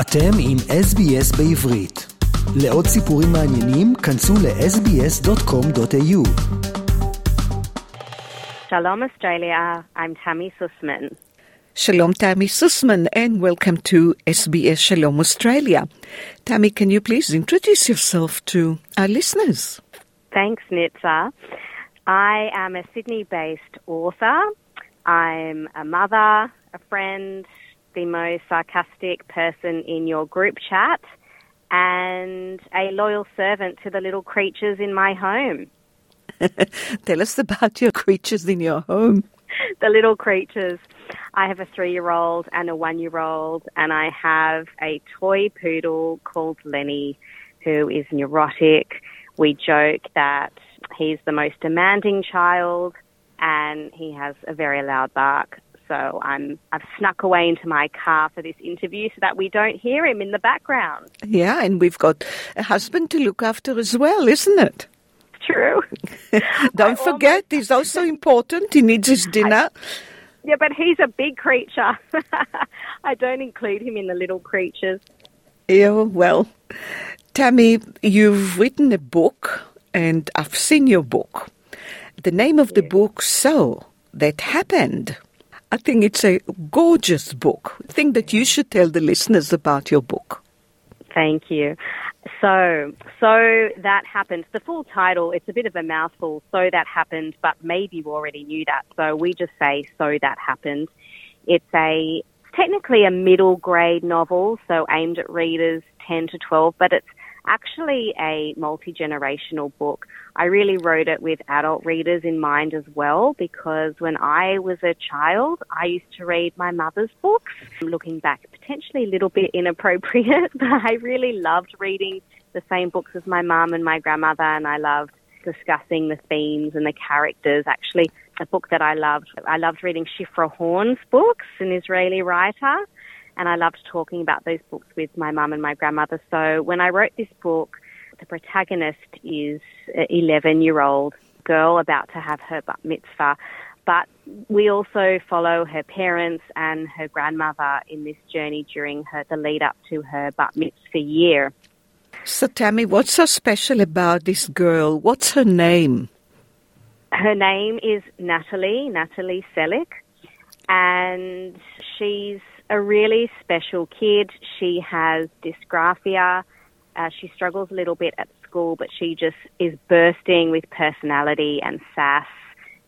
אתם עם SBS בעברית. לעוד סיפורים מעניינים, כנסו ל-sbs.com.au. Shalom Australia, I'm Tami Sussman. Shalom Tami Sussman and welcome to SBS Shalom Australia. Tami, can you please introduce yourself to our listeners? Thanks, Nitsa. I am a Sydney based author. I'm a mother, a friend, the most sarcastic person in your group chat, and a loyal servant to the little creatures in my home. Tell us about your creatures in your home. the little creatures. I have a three year old and a one year old, and I have a toy poodle called Lenny who is neurotic. We joke that he's the most demanding child and he has a very loud bark. So I'm I've snuck away into my car for this interview so that we don't hear him in the background. Yeah, and we've got a husband to look after as well, isn't it? True. Don't forget, he's also important. He needs his dinner. Yeah, but he's a big creature. I don't include him in the little creatures. Yeah, well, Tami, you've written a book, and I've seen your book. The name of the book, So That Happened. I think it's a gorgeous book. I think that you should tell the listeners about your book. Thank you. So, so that happened. The full title, it's a bit of a mouthful. So that happened, but maybe you already knew that. So we just say, so that happened. It's a, technically a middle grade novel, so aimed at readers 10 to 12, but it's actually a multi generational book. I really wrote it with adult readers in mind as well because when I was a child, I used to read my mother's books. Looking back, potentially a little bit inappropriate, but I really loved reading the same books as my mum and my grandmother, and I loved discussing the themes and the characters. Actually, a book that I loved, I loved reading Shifra Horn's books, an Israeli writer and I loved talking about those books with my mum and my grandmother. So when I wrote this book, the protagonist is an 11 year old girl about to have her bat mitzvah. But we also follow her parents and her grandmother in this journey during her, the lead up to her bat mitzvah year. So, Tami, what's so special about this girl? What's her name? Her name is Natalie, Natalie Selick, and she's a really special kid. She has dysgraphia. Uh, she struggles a little bit at school, but she just is bursting with personality and sass.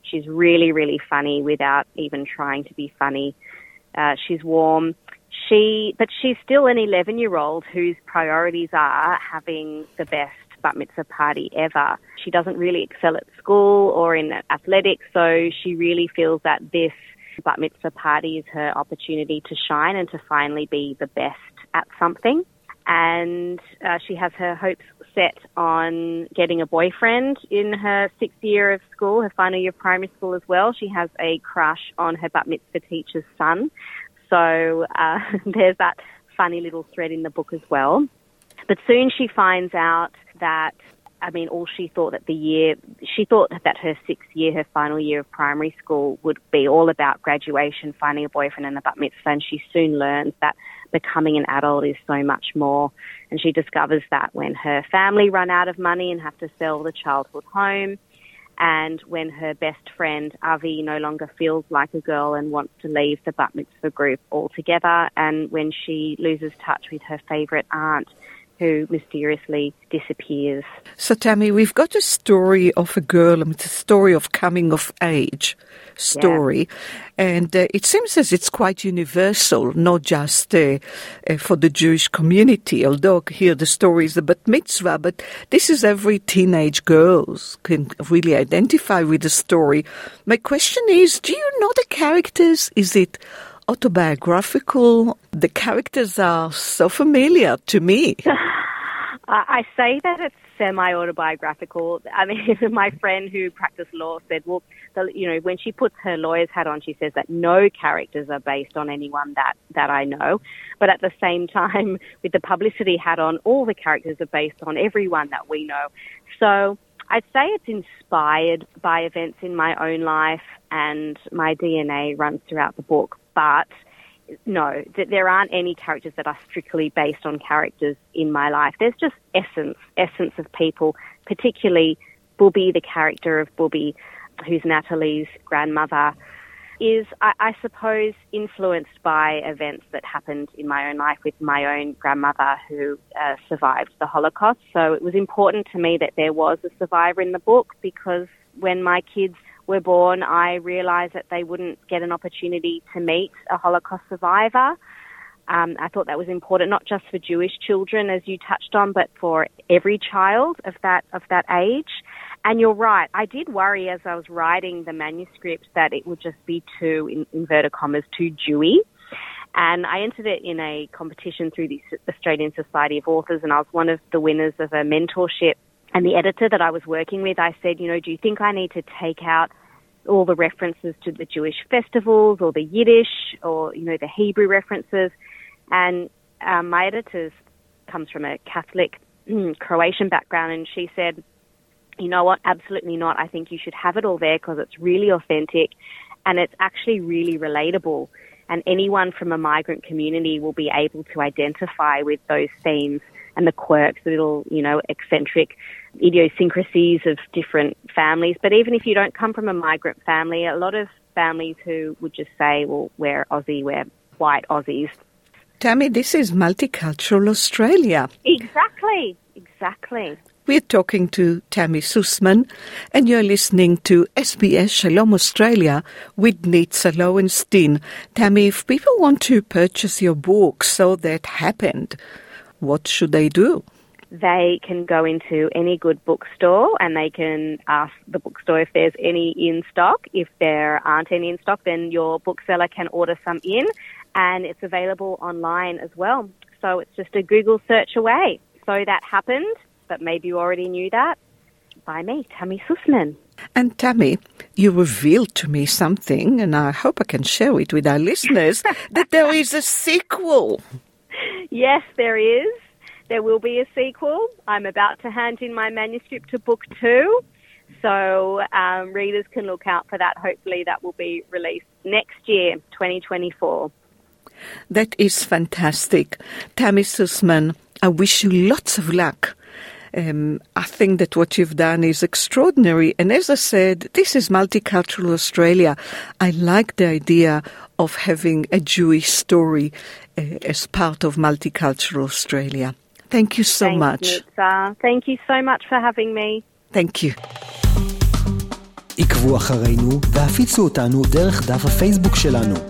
She's really, really funny without even trying to be funny. Uh, she's warm. She, but she's still an 11 year old whose priorities are having the best bat mitzvah party ever. She doesn't really excel at school or in athletics, so she really feels that this bat mitzvah party is her opportunity to shine and to finally be the best at something. And uh, she has her hopes set on getting a boyfriend in her sixth year of school, her final year of primary school as well. She has a crush on her bat mitzvah teacher's son. So uh, there's that funny little thread in the book as well. But soon she finds out that I mean, all she thought that the year, she thought that her sixth year, her final year of primary school, would be all about graduation, finding a boyfriend, and the bat mitzvah. And she soon learns that becoming an adult is so much more. And she discovers that when her family run out of money and have to sell the childhood home, and when her best friend Avi no longer feels like a girl and wants to leave the bat mitzvah group altogether, and when she loses touch with her favourite aunt who mysteriously disappears. So, Tami, we've got a story of a girl, and it's a story of coming of age story, yeah. and uh, it seems as it's quite universal, not just uh, uh, for the Jewish community, although here the story is about mitzvah, but this is every teenage girls can really identify with the story. My question is, do you know the characters? Is it autobiographical? The characters are so familiar to me. I say that it's semi-autobiographical. I mean, my friend who practiced law said, well, the, you know, when she puts her lawyer's hat on, she says that no characters are based on anyone that, that I know. But at the same time, with the publicity hat on, all the characters are based on everyone that we know. So I'd say it's inspired by events in my own life and my DNA runs throughout the book, but no, that there aren't any characters that are strictly based on characters in my life. There's just essence, essence of people, particularly Booby, the character of Booby, who's Natalie's grandmother, is, I, I, suppose, influenced by events that happened in my own life with my own grandmother who uh, survived the Holocaust. So it was important to me that there was a survivor in the book because when my kids were born, I realised that they wouldn't get an opportunity to meet a Holocaust survivor. Um, I thought that was important, not just for Jewish children, as you touched on, but for every child of that of that age. And you're right. I did worry as I was writing the manuscript that it would just be too, in inverted commas, too Jewy. And I entered it in a competition through the Australian Society of Authors, and I was one of the winners of a mentorship. And the editor that I was working with, I said, you know, do you think I need to take out all the references to the Jewish festivals or the Yiddish or, you know, the Hebrew references? And um, my editor comes from a Catholic Croatian background, and she said, you know what, absolutely not. I think you should have it all there because it's really authentic and it's actually really relatable. And anyone from a migrant community will be able to identify with those themes and the quirks, the little, you know, eccentric idiosyncrasies of different families. But even if you don't come from a migrant family, a lot of families who would just say, well, we're Aussie, we're white Aussies. Tami, this is multicultural Australia. Exactly, exactly. We're talking to Tami Sussman, and you're listening to SBS Shalom Australia with Nitza Lowenstein. Tami, if people want to purchase your book, So That Happened, what should they do? They can go into any good bookstore and they can ask the bookstore if there's any in stock. If there aren't any in stock, then your bookseller can order some in, and it's available online as well. So it's just a Google search away. So that happened but maybe you already knew that, by me, Tami Sussman. And Tami, you revealed to me something, and I hope I can share it with our listeners, that there is a sequel. Yes, there is. There will be a sequel. I'm about to hand in my manuscript to book two. So um, readers can look out for that. Hopefully, that will be released next year, 2024. That is fantastic. Tami Sussman, I wish you lots of luck um, I think that what you've done is extraordinary. And as I said, this is multicultural Australia. I like the idea of having a Jewish story uh, as part of multicultural Australia. Thank you so Thank much. You, Thank you so much for having me. Thank you. עקבו אחרינו והפיצו אותנו דרך דף הפייסבוק שלנו.